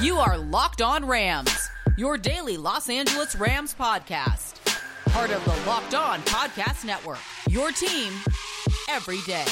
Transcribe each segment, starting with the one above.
You are Locked On Rams, your daily Los Angeles Rams podcast. Part of the Locked On Podcast Network. Your team every day.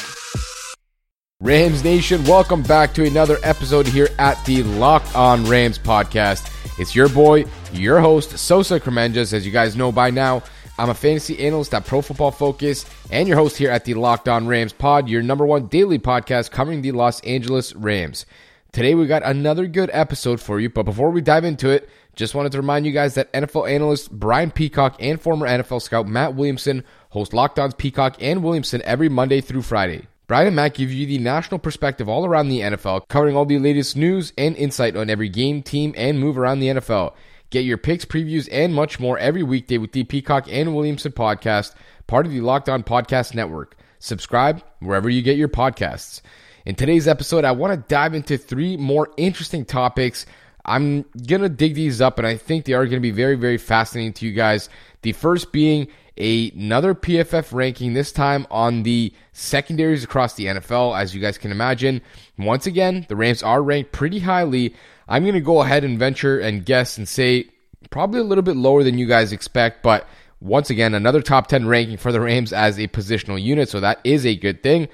Rams Nation, welcome back to another episode here at the Locked On Rams podcast. It's your boy, your host, Sosa Kremenjas. As you guys know by now, I'm a fantasy analyst at Pro Football Focus and your host here at the Locked On Rams pod, your number one daily podcast covering the Los Angeles Rams. Today we got another good episode for you, but before we dive into it, just wanted to remind you guys that NFL analyst Brian Peacock and former NFL scout Matt Williamson host Locked Peacock and Williamson every Monday through Friday. Brian and Matt give you the national perspective all around the NFL, covering all the latest news and insight on every game, team, and move around the NFL. Get your picks, previews, and much more every weekday with the Peacock and Williamson podcast, part of the Locked On Podcast Network. Subscribe wherever you get your podcasts. In today's episode, I want to dive into three more interesting topics. I'm going to dig these up, and I think they are going to be very, very fascinating to you guys. The first being a, another PFF ranking, this time on the secondaries across the NFL. As you guys can imagine, once again, the Rams are ranked pretty highly. I'm going to go ahead and venture and guess and say probably a little bit lower than you guys expect, but once again, another top 10 ranking for the Rams as a positional unit, so that is a good thing.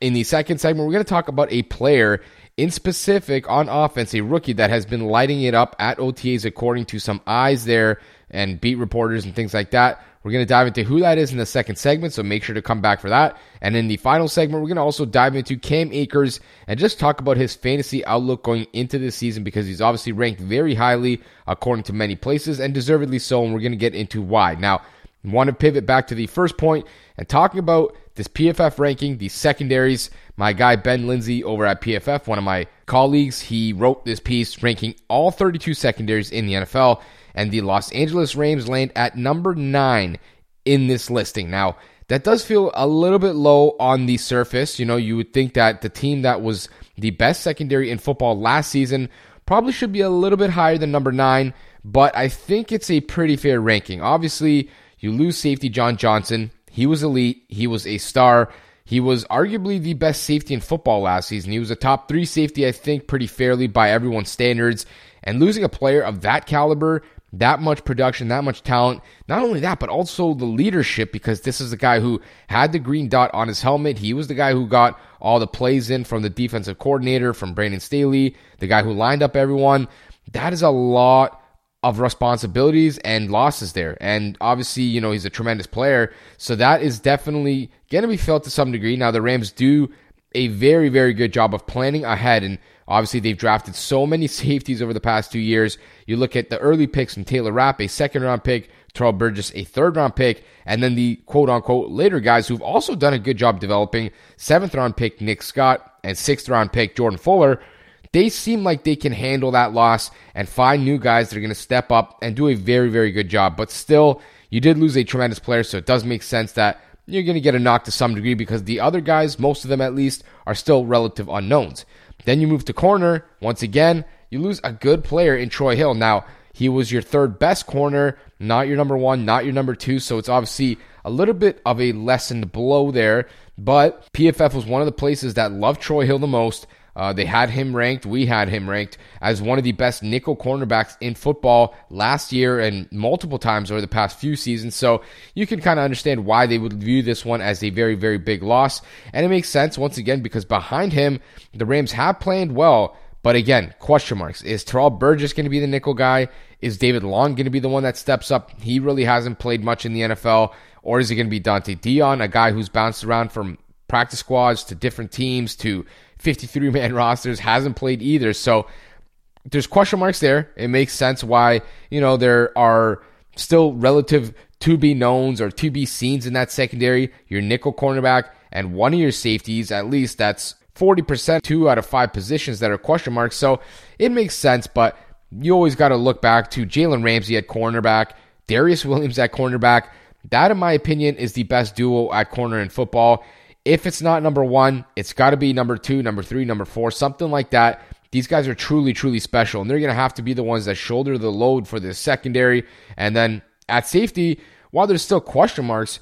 In the second segment, we're going to talk about a player in specific on offense, a rookie that has been lighting it up at OTAs, according to some eyes there and beat reporters and things like that. We're going to dive into who that is in the second segment, so make sure to come back for that. And in the final segment, we're going to also dive into Cam Akers and just talk about his fantasy outlook going into this season because he's obviously ranked very highly according to many places and deservedly so. And we're going to get into why. Now, want to pivot back to the first point and talking about this PFF ranking, the secondaries. My guy Ben Linsey over at PFF, one of my colleagues, he wrote this piece ranking all 32 secondaries in the NFL, and the Los Angeles Rams land at number nine in this listing. Now, that does feel a little bit low on the surface. You know, you would think that the team that was the best secondary in football last season probably should be a little bit higher than number nine, but I think it's a pretty fair ranking. Obviously, you lose safety John Johnson. He was elite. He was a star. He was arguably the best safety in football last season. He was a top three safety, I think, pretty fairly by everyone's standards. And losing a player of that caliber, that much production, that much talent, not only that, but also the leadership, because this is the guy who had the green dot on his helmet. He was the guy who got all the plays in from the defensive coordinator, from Brandon Staley, the guy who lined up everyone. That is a lot of responsibilities and losses there. And obviously, you know, he's a tremendous player. So that is definitely going to be felt to some degree. Now, the Rams do a very, very good job of planning ahead. And obviously, they've drafted so many safeties over the past two years. You look at the early picks from Taylor Rapp, a second round pick, Terrell Burgess, a third round pick, and then the quote unquote later guys who've also done a good job developing seventh round pick Nick Scott and sixth round pick Jordan Fuller they seem like they can handle that loss and find new guys that are going to step up and do a very, very good job. But still, you did lose a tremendous player, so it does make sense that you're going to get a knock to some degree because the other guys, most of them at least, are still relative unknowns. Then you move to corner. Once again, you lose a good player in Troy Hill. Now, he was your third best corner, not your number one, not your number two. So it's obviously a little bit of a lessened blow there. But PFF was one of the places that loved Troy Hill the most. Uh, they had him ranked, we had him ranked as one of the best nickel cornerbacks in football last year and multiple times over the past few seasons. So you can kind of understand why they would view this one as a very, very big loss. And it makes sense once again because behind him, the Rams have planned well. But again, question marks. Is Terrell Burgess going to be the nickel guy? Is David Long going to be the one that steps up? He really hasn't played much in the NFL. Or is it going to be Dont'e Deayon, a guy who's bounced around from practice squads to different teams to 53 man rosters, hasn't played either. So there's question marks there. It makes sense why, you know, there are still relative to be knowns or to be scenes in that secondary. Your nickel cornerback and one of your safeties, at least that's 40%, two out of five positions that are question marks. So it makes sense, but you always got to look back to Jalen Ramsey at cornerback, Darious Williams at cornerback. That, in my opinion, is the best duo at corner in football. If it's not number one, it's got to be number two, number three, number four, something like that. These guys are truly, truly special, and they're going to have to be the ones that shoulder the load for the secondary. And then at safety, while there's still question marks,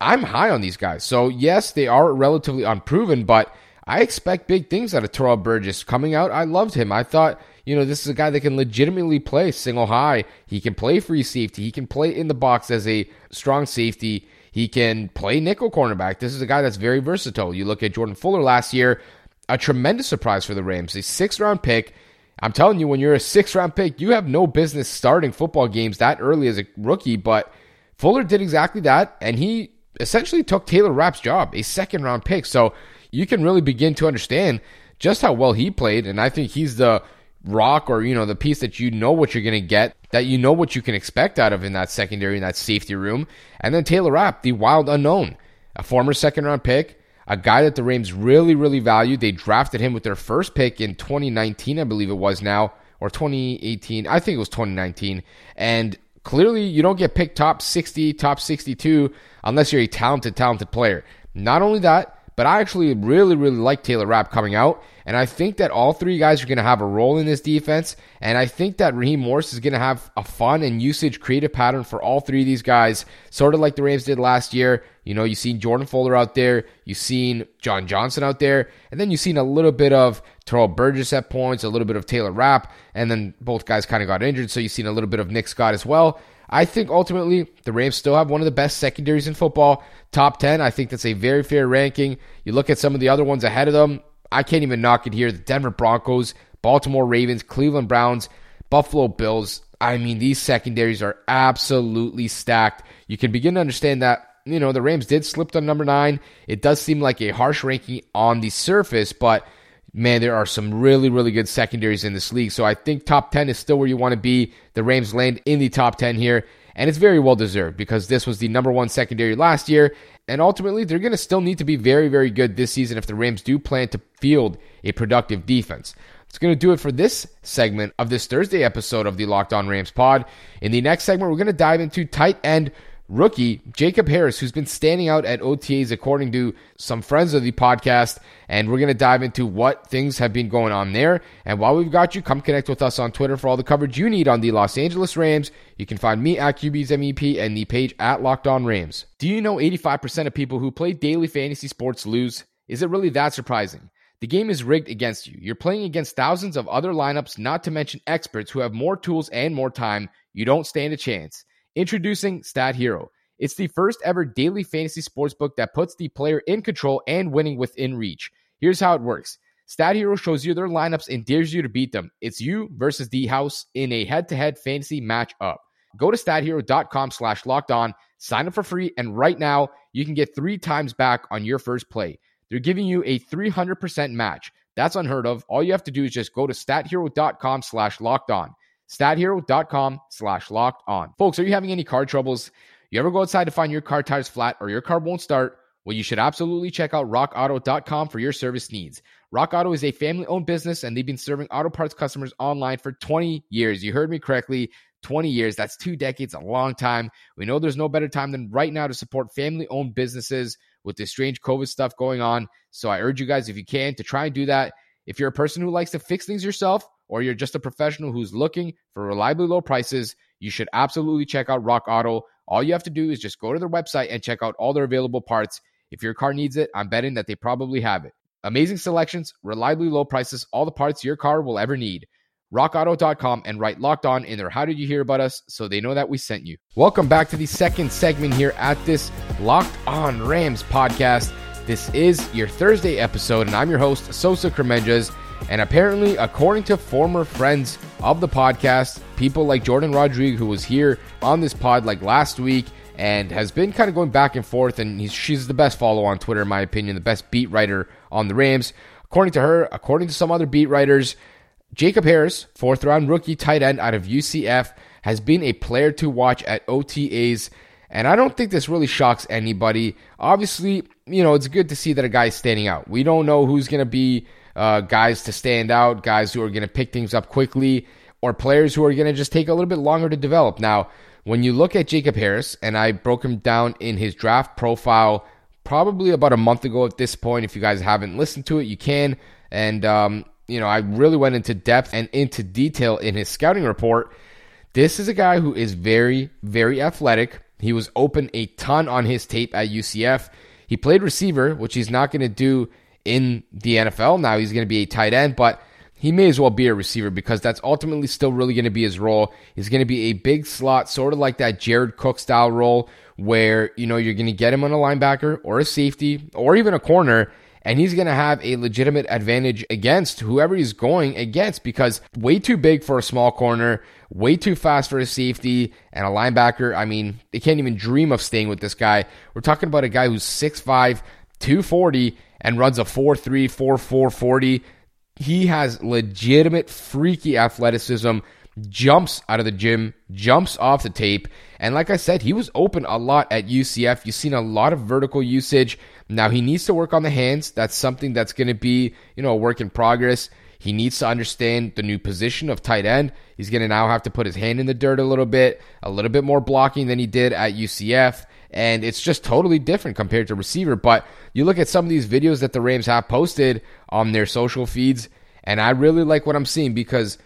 I'm high on these guys. So, yes, they are relatively unproven, but I expect big things out of Terrell Burgess coming out. I loved him. I thought you know, this is a guy that can legitimately play single high. He can play free safety. He can play in the box as a strong safety. He can play nickel cornerback. This is a guy that's very versatile. You look at Jordan Fuller last year, a tremendous surprise for the Rams. A sixth round pick. I'm telling you, when you're a sixth round pick, you have no business starting football games that early as a rookie. But Fuller did exactly that, and he essentially took Taylor Rapp's job, a second round pick. So you can really begin to understand just how well he played. And I think he's the rock or, you know, the piece that you know what you're going to get, that you know what you can expect out of in that secondary, in that safety room. And then Taylor Rapp, the wild unknown, a former second round pick, a guy that the Rams really, really valued. They drafted him with their first pick in 2019, I believe it was now, or 2018. I think it was 2019. And clearly, you don't get picked top 60, top 62 unless you're a talented, talented player. Not only that, but I actually really, really like Taylor Rapp coming out. And I think that all three guys are going to have a role in this defense. And I think that Raheem Morris is going to have a fun and usage creative pattern for all three of these guys, sort of like the Rams did last year. You know, you've seen Jordan Fuller out there, you've seen John Johnson out there, and then you've seen a little bit of Terrell Burgess at points, a little bit of Taylor Rapp, and then both guys kind of got injured. So you've seen a little bit of Nick Scott as well. I think ultimately the Rams still have one of the best secondaries in football. Top 10, I think that's a very fair ranking. You look at some of the other ones ahead of them, I can't even knock it here. The Denver Broncos, Baltimore Ravens, Cleveland Browns, Buffalo Bills. I mean, these secondaries are absolutely stacked. You can begin to understand that, you know, the Rams did slip to number nine. It does seem like a harsh ranking on the surface, but man, there are some really, really good secondaries in this league. So I think top 10 is still where you want to be. The Rams land in the top 10 here, and it's very well deserved because this was the number one secondary last year. And ultimately, they're going to still need to be very, very good this season if the Rams do plan to field a productive defense. It's going to do it for this segment of this Thursday episode of the Locked On Rams pod. In the next segment, we're going to dive into tight end rookie Jacob Harris, who's been standing out at OTAs according to some friends of the podcast. And we're going to dive into what things have been going on there. And while we've got you, come connect with us on Twitter for all the coverage you need on the Los Angeles Rams. You can find me at QB's MVP and the page at Locked On Rams. Do you know 85% of people who play daily fantasy sports lose? Is it really that surprising? The game is rigged against you. You're playing against thousands of other lineups, not to mention experts who have more tools and more time. You don't stand a chance. Introducing Stat Hero. It's the first ever daily fantasy sportsbook that puts the player in control and winning within reach. Here's how it works. Stat Hero shows you their lineups and dares you to beat them. It's you versus the house in a head-to-head fantasy matchup. Go to stathero.com slash locked on, sign up for free, and right now you can get three times back on your first play. They're giving you a 300% match. That's unheard of. All you have to do is just go to stathero.com slash locked on stathero.com slash locked on. Folks, are you having any car troubles? You ever go outside to find your car tires flat or your car won't start? Well, you should absolutely check out rockauto.com for your service needs. Rock Auto is a family owned business and they've been serving auto parts customers online for 20 years. You heard me correctly. 20 years. That's two decades, a long time. We know there's no better time than right now to support family owned businesses with this strange COVID stuff going on. So I urge you guys, if you can, to try and do that. If you're a person who likes to fix things yourself, or you're just a professional who's looking for reliably low prices, you should absolutely check out Rock Auto. All you have to do is just go to their website and check out all their available parts. If your car needs it, I'm betting that they probably have it. Amazing selections, reliably low prices, all the parts your car will ever need. RockAuto.com and write locked on in there. How Did You Hear About Us so they know that we sent you. Welcome back to the second segment here at this Locked On Rams podcast. This is your Thursday episode, and I'm your host, Sosa Kremenjas. And apparently, according to former friends of the podcast, people like Jourdan Rodrigue, who was here on this pod like last week and has been kind of going back and forth, and she's the best follow on Twitter, in my opinion, the best beat writer on the Rams. According to her, according to some other beat writers, Jacob Harris, fourth round rookie tight end out of UCF, has been a player to watch at OTAs. And I don't think this really shocks anybody. Obviously, you know, it's good to see that a guy's standing out. We don't know who's going to be uh, guys to stand out, guys who are going to pick things up quickly, or players who are going to just take a little bit longer to develop. Now, when you look at Jacob Harris, and I broke him down in his draft profile probably about a month ago at this point. If you guys haven't listened to it, you can. And, um, you know, I really went into depth and into detail in his scouting report. This is a guy who is very, very athletic. He was open a ton on his tape at UCF. He played receiver, which he's not going to do in the NFL. Now he's going to be a tight end, but he may as well be a receiver because that's ultimately still really going to be his role. He's going to be a big slot, sort of like that Jared Cook style role where, you know, you're going to get him on a linebacker or a safety or even a corner and he's going to have a legitimate advantage against whoever he's going against because way too big for a small corner, way too fast for a safety, and a linebacker. I mean, they can't even dream of staying with this guy. We're talking about a guy who's 6'5, 240, and runs a 4'3, 4'4, 40. He has legitimate freaky athleticism, jumps out of the gym, jumps off the tape. And like I said, he was open a lot at UCF. You've seen a lot of vertical usage. Now he needs to work on the hands. That's something that's going to be, you know, a work in progress. He needs to understand the new position of tight end. He's going to now have to put his hand in the dirt a little bit, a little bit more blocking than he did at UCF. And it's just totally different compared to receiver. But you look at some of these videos that the Rams have posted on their social feeds, and I really like what I'm seeing because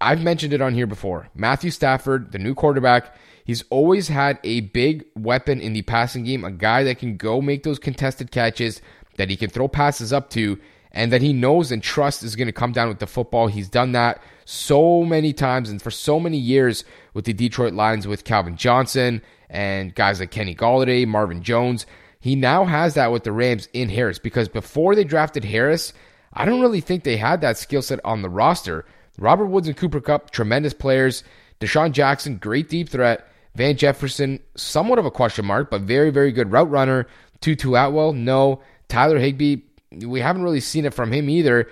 I've mentioned it on here before. Matthew Stafford, the new quarterback, He's always had a big weapon in the passing game, a guy that can go make those contested catches, that he can throw passes up to, and that he knows and trusts is going to come down with the football. He's done that so many times and for so many years with the Detroit Lions with Calvin Johnson and guys like Kenny Golladay, Marvin Jones. He now has that with the Rams in Harris because before they drafted Harris, I don't really think they had that skill set on the roster. Robert Woods and Cooper Kupp, tremendous players. DeSean Jackson, great deep threat. Van Jefferson, somewhat of a question mark, but very, very good route runner. Tutu Atwell, no. Tyler Higbee, we haven't really seen it from him either.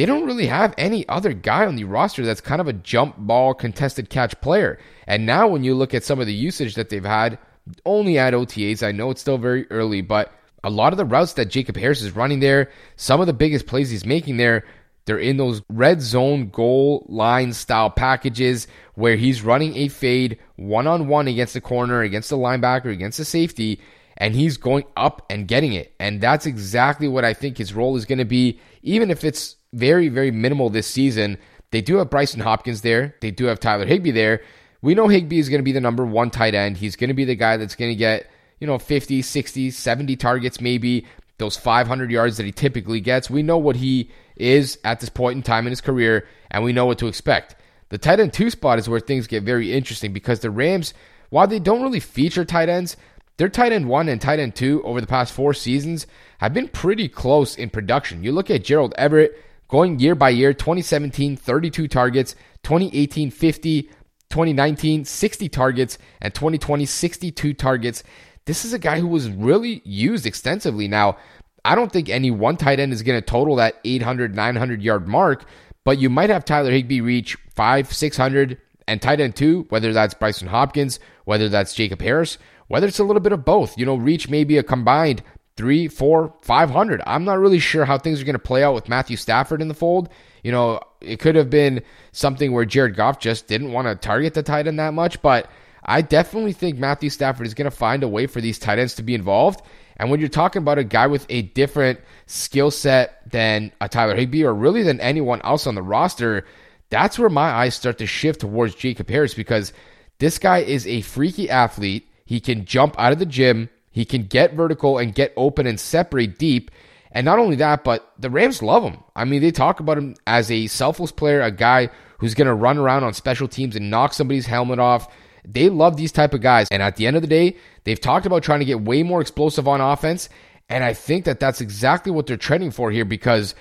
They don't really have any other guy on the roster that's kind of a jump ball contested catch player. And now when you look at some of the usage that they've had, only at OTAs, I know it's still very early, but a lot of the routes that Jacob Harris is running there, some of the biggest plays he's making there, they're in those red zone goal line style packages where he's running a fade one on one against the corner, against the linebacker, against the safety, and he's going up and getting it. And that's exactly what I think his role is going to be, even if it's very, very minimal this season. They do have Brycen Hopkins there, they do have Tyler Higbee there. We know Higbee is going to be the number one tight end. He's going to be the guy that's going to get, you know, 50, 60, 70 targets, maybe those 500 yards that he typically gets. We know what he is at this point in time in his career, and we know what to expect. The tight end two spot is where things get very interesting because the Rams, while they don't really feature tight ends, their tight end one and tight end two over the past four seasons have been pretty close in production. You look at Gerald Everett going year by year 2017, 32 targets, 2018, 50, 2019, 60 targets, and 2020, 62 targets. This is a guy who was really used extensively. Now, I don't think any one tight end is going to total that 800, 900 yard mark, but you might have Tyler Higbee reach five, 600, and tight end two, whether that's Brycen Hopkins, whether that's Jacob Harris, whether it's a little bit of both. You know, reach maybe a combined three, four, 500. I'm not really sure how things are going to play out with Matthew Stafford in the fold. You know, it could have been something where Jared Goff just didn't want to target the tight end that much, but I definitely think Matthew Stafford is going to find a way for these tight ends to be involved. And when you're talking about a guy with a different skill set than a Tyler Higbee or really than anyone else on the roster, that's where my eyes start to shift towards Jacob Harris because this guy is a freaky athlete. He can jump out of the gym, he can get vertical and get open and separate deep. And not only that, but the Rams love him. I mean, they talk about him as a selfless player, a guy who's going to run around on special teams and knock somebody's helmet off. They love these type of guys. And at the end of the day, they've talked about trying to get way more explosive on offense. And I think that that's exactly what they're trending for here because,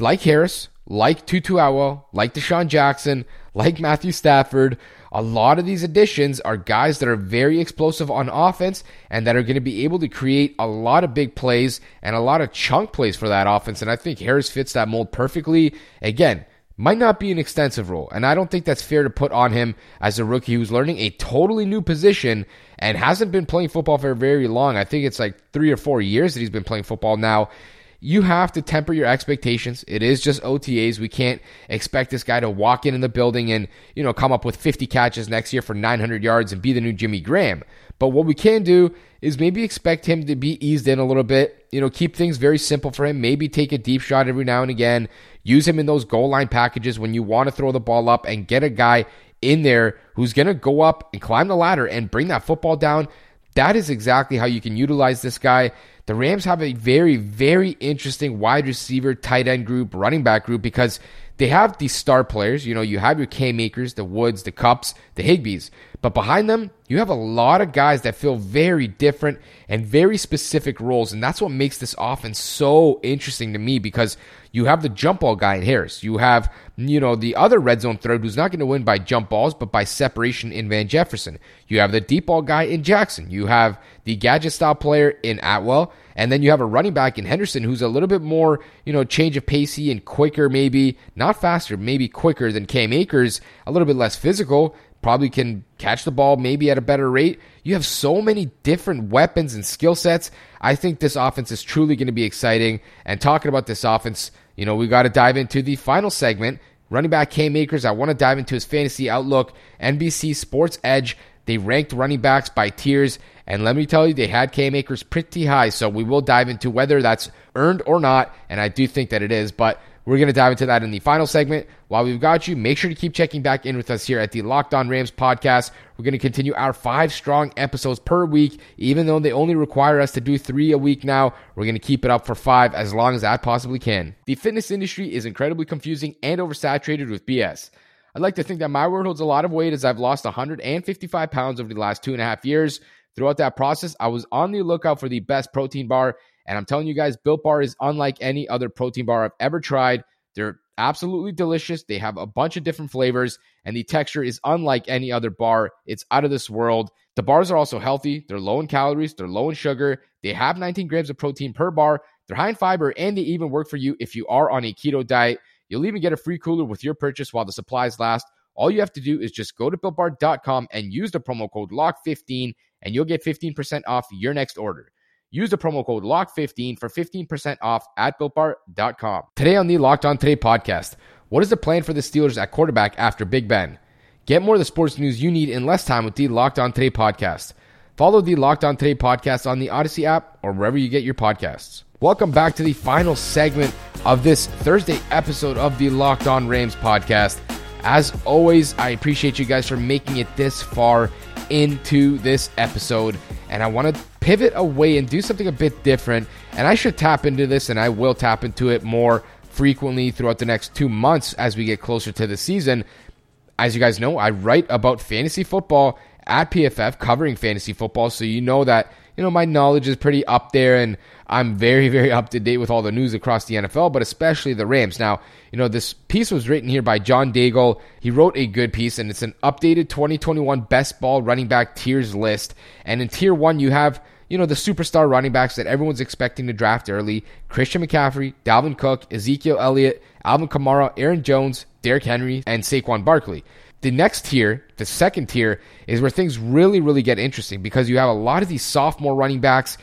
like Harris, like Tutu Atwell, like DeSean Jackson, like Matthew Stafford, a lot of these additions are guys that are very explosive on offense and that are going to be able to create a lot of big plays and a lot of chunk plays for that offense. And I think Harris fits that mold perfectly. Again, might not be an extensive role. And I don't think that's fair to put on him as a rookie who's learning a totally new position and hasn't been playing football for very long. I think it's like three or four years that he's been playing football now. You have to temper your expectations. It is just OTAs. We can't expect this guy to walk in in the building and, you know, come up with 50 catches next year for 900 yards and be the new Jimmy Graham. But what we can do is maybe expect him to be eased in a little bit, you know, keep things very simple for him, maybe take a deep shot every now and again, use him in those goal line packages when you want to throw the ball up and get a guy in there who's going to go up and climb the ladder and bring that football down. That is exactly how you can utilize this guy. the Rams have a very, very interesting wide receiver, tight end group, running back group because they have these star players. You know, you have your Cam Akers, the Woods, the Kupps, the Higbees. But behind them, you have a lot of guys that feel very different and very specific roles. And that's what makes this offense so interesting to me because you have the jump ball guy in Harris. You have, you know, the other red zone threat who's not going to win by jump balls, but by separation in Van Jefferson. You have the deep ball guy in Jackson. You have the gadget style player in Atwell. And then you have a running back in Henderson who's a little bit more, you know, change of pacey and quicker, maybe not faster, maybe quicker than Cam Akers, a little bit less physical, probably can catch the ball maybe at a better rate. You have so many different weapons and skill sets. I think this offense is truly going to be exciting. And talking about this offense, you know, we got to dive into the final segment. Running back Cam Akers, I want to dive into his fantasy outlook. NBC Sports Edge, they ranked running backs by tiers. And let me tell you, they had Cam Akers pretty high. So we will dive into whether that's earned or not. And I do think that it is. But we're going to dive into that in the final segment. While we've got you, make sure to keep checking back in with us here at the Locked On Rams podcast. We're going to continue our five strong episodes per week, even though they only require us to do three a week now. We're going to keep it up for five as long as I possibly can. The fitness industry is incredibly confusing and oversaturated with BS. I'd like to think that my word holds a lot of weight as I've lost 155 pounds over the last two and a half years. Throughout that process, I was on the lookout for the best protein bar and I'm telling you guys, Built Bar is unlike any other protein bar I've ever tried. They're absolutely delicious. They have a bunch of different flavors, and the texture is unlike any other bar. It's out of this world. The bars are also healthy. They're low in calories, they're low in sugar. They have 19 grams of protein per bar. They're high in fiber, and they even work for you if you are on a keto diet. You'll even get a free cooler with your purchase while the supplies last. All you have to do is just go to builtbar.com and use the promo code LOCKED15, and you'll get 15% off your next order. Use the promo code LOCKED15 for 15% off at BuiltBar.com. Today on the Locked On Today podcast, what is the plan for the Steelers at quarterback after Big Ben? Get more of the sports news you need in less time with the Locked On Today podcast. Follow the Locked On Today podcast on the Odyssey app or wherever you get your podcasts. Welcome back to the final segment of this Thursday episode of the Locked On Rams podcast. As always, I appreciate you guys for making it this far into this episode. And I want to pivot away and do something a bit different. And I should tap into this, and I will tap into it more frequently throughout the next two months as we get closer to the season. As you guys know, I write about fantasy football at PFF, covering fantasy football. So you know that you know my knowledge is pretty up there, and I'm very, very up to date with all the news across the NFL, but especially the Rams. Now, you know this piece was written here by John Daigle. He wrote a good piece, and it's an updated 2021 best ball running back tiers list. And in tier one, you have you know, the superstar running backs that everyone's expecting to draft early Christian McCaffrey, Dalvin Cook, Ezekiel Elliott, Alvin Kamara, Aaron Jones, Derrick Henry, and Saquon Barkley. The next tier, the second tier, is where things really, really get interesting because you have a lot of these sophomore running backs,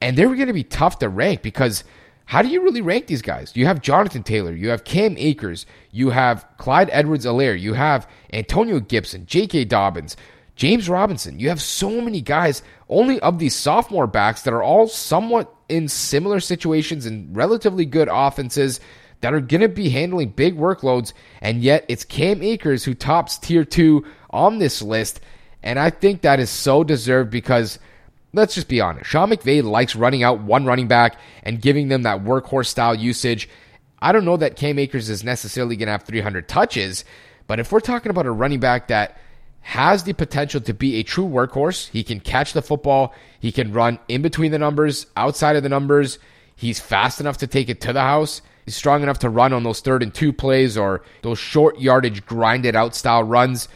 and they're going to be tough to rank because how do you really rank these guys? You have Jonathan Taylor, you have Cam Akers, you have Clyde Edwards Helaire, you have Antonio Gibson, J.K. Dobbins. James Robinson. You have so many guys, only of these sophomore backs that are all somewhat in similar situations and relatively good offenses that are going to be handling big workloads. And yet it's Cam Akers who tops tier two on this list. And I think that is so deserved because let's just be honest. Sean McVay likes running out one running back and giving them that workhorse style usage. I don't know that Cam Akers is necessarily going to have 300 touches, but if we're talking about a running back that has the potential to be a true workhorse. He can catch the football. He can run in between the numbers, outside of the numbers. He's fast enough to take it to the house. He's strong enough to run on those third and two plays or those short yardage, grinded out style runs.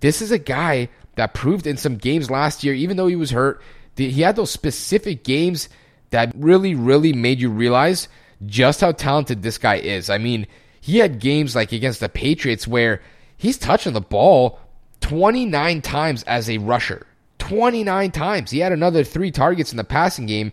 This is a guy that proved in some games last year, even though he was hurt, he had those specific games that really, really made you realize just how talented this guy is. I mean, he had games like against the Patriots where he's touching the ball 29 times as a rusher. 29 times. He had another three targets in the passing game.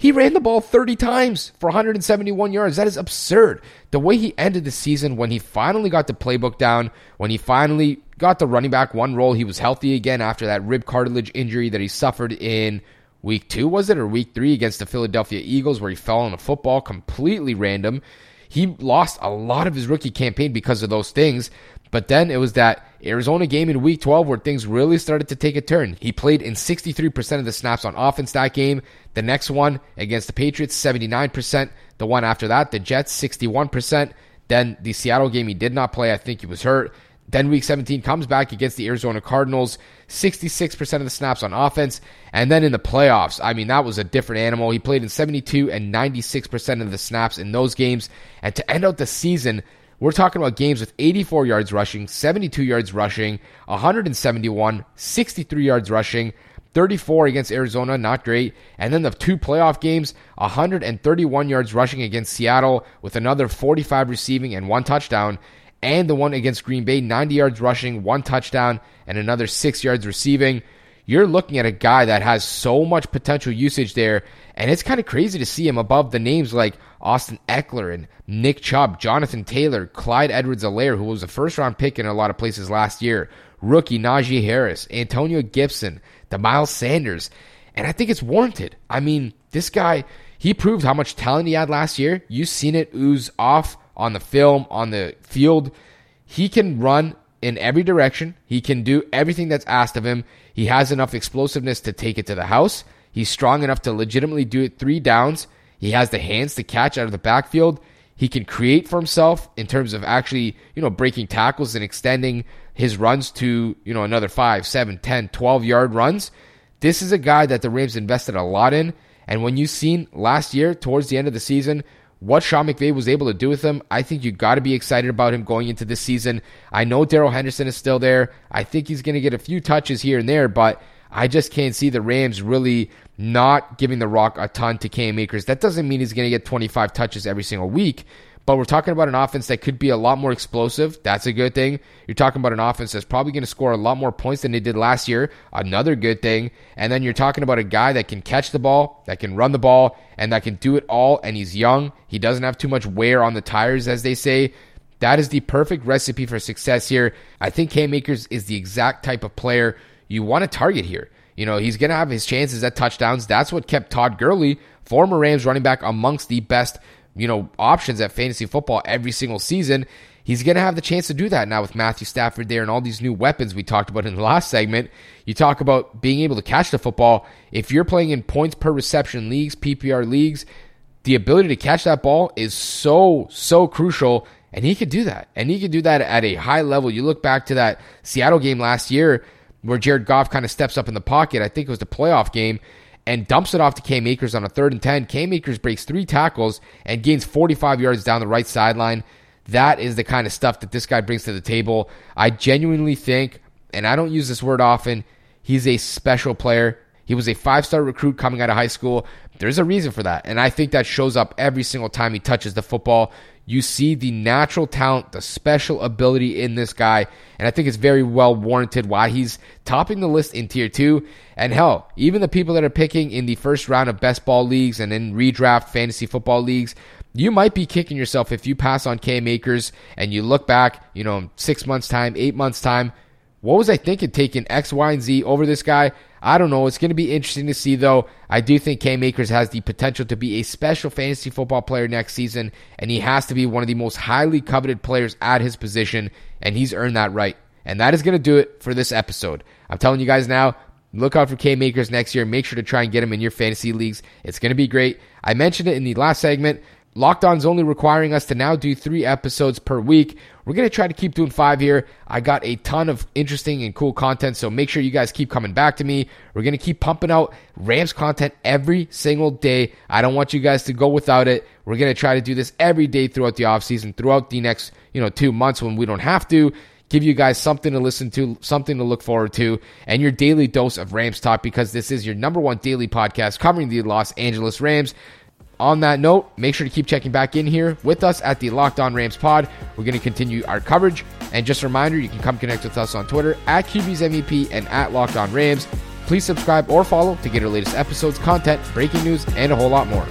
He ran the ball 30 times for 171 yards. That is absurd. The way he ended the season when he finally got the playbook down, when he finally got the running back one role, he was healthy again after that rib cartilage injury that he suffered in week two, was it, or week three against the Philadelphia Eagles, where he fell on a football completely random. He lost a lot of his rookie campaign because of those things. But then it was that Arizona game in week 12 where things really started to take a turn. He played in 63% of the snaps on offense that game. The next one against the Patriots, 79%. The one after that, the Jets, 61%. Then the Seattle game, he did not play. I think he was hurt. Then week 17 comes back against the Arizona Cardinals, 66% of the snaps on offense. And then in the playoffs, I mean, that was a different animal. He played in 72 and 96% of the snaps in those games. And to end out the season, we're talking about games with 84 yards rushing, 72 yards rushing, 171, 63 yards rushing, 34 against Arizona, not great. And then the two playoff games, 131 yards rushing against Seattle with another 45 receiving and one touchdown. And the one against Green Bay, 90 yards rushing, one touchdown, and another six yards receiving. You're looking at a guy that has so much potential usage there. And it's kind of crazy to see him above the names like Austin Ekeler and Nick Chubb, Jonathan Taylor, Clyde Edwards Helaire, who was a first round pick in a lot of places last year, rookie Najee Harris, Antonio Gibson, the Miles Sanders. And I think it's warranted. I mean, this guy, he proved how much talent he had last year. You've seen it ooze off on the film, on the field. He can run in every direction. He can do everything that's asked of him. He has enough explosiveness to take it to the house. He's strong enough to legitimately do it three downs. He has the hands to catch out of the backfield. He can create for himself in terms of actually, you know, breaking tackles and extending his runs to, you know, another 5, 7, 10, 12 yard runs. This is a guy that the Rams invested a lot in. And when you've seen last year, towards the end of the season, what Sean McVay was able to do with him, I think you got to be excited about him going into this season. I know Darrell Henderson is still there. I think he's going to get a few touches here and there, but I just can't see the Rams really not giving the rock a ton to Cam Akers. That doesn't mean he's going to get 25 touches every single week, but we're talking about an offense that could be a lot more explosive. That's a good thing. You're talking about an offense that's probably going to score a lot more points than they did last year. Another good thing. And then you're talking about a guy that can catch the ball, that can run the ball, and that can do it all. And he's young. He doesn't have too much wear on the tires, as they say. That is the perfect recipe for success here. I think Cam Akers is the exact type of player you want to target here. You know, he's going to have his chances at touchdowns. That's what kept Todd Gurley, former Rams running back, amongst the best, you know, options at fantasy football every single season. He's going to have the chance to do that now with Matthew Stafford there and all these new weapons we talked about in the last segment. You talk about being able to catch the football. If you're playing in points per reception leagues, PPR leagues, the ability to catch that ball is so, so crucial. And he could do that. And he could do that at a high level. You look back to that Seattle game last year where Jared Goff kind of steps up in the pocket. I think it was the playoff game and dumps it off to Cam Akers on a third and 10. Cam Akers breaks three tackles and gains 45 yards down the right sideline. That is the kind of stuff that this guy brings to the table. I genuinely think, and I don't use this word often, he's a special player. He was a five star recruit coming out of high school. There's a reason for that. And I think that shows up every single time he touches the football. You see the natural talent, the special ability in this guy. And I think it's very well warranted why he's topping the list in tier two. And hell, even the people that are picking in the first round of best ball leagues and in redraft fantasy football leagues, you might be kicking yourself if you pass on Cam Akers and you look back, you know, six months' time, eight months' time. What was I thinking taking X, Y, and Z over this guy? I don't know. It's going to be interesting to see, though. I do think Cam Akers has the potential to be a special fantasy football player next season, and he has to be one of the most highly coveted players at his position, and he's earned that right. And that is going to do it for this episode. I'm telling you guys now, look out for Cam Akers next year. Make sure to try and get him in your fantasy leagues. It's going to be great. I mentioned it in the last segment. Locked On's only requiring us to now do three episodes per week. We're going to try to keep doing five here. I got a ton of interesting and cool content, so make sure you guys keep coming back to me. We're going to keep pumping out Rams content every single day. I don't want you guys to go without it. We're going to try to do this every day throughout the offseason, throughout the next, you know, two months when we don't have to. Give you guys something to listen to, something to look forward to, and your daily dose of Rams talk because this is your number one daily podcast covering the Los Angeles Rams on that note, make sure to keep checking back in here with us at the Locked On Rams pod. We're going to continue our coverage. And just a reminder, you can come connect with us on Twitter at QB's MVP and at Locked On Rams. Please subscribe or follow to get our latest episodes, content, breaking news, and a whole lot more.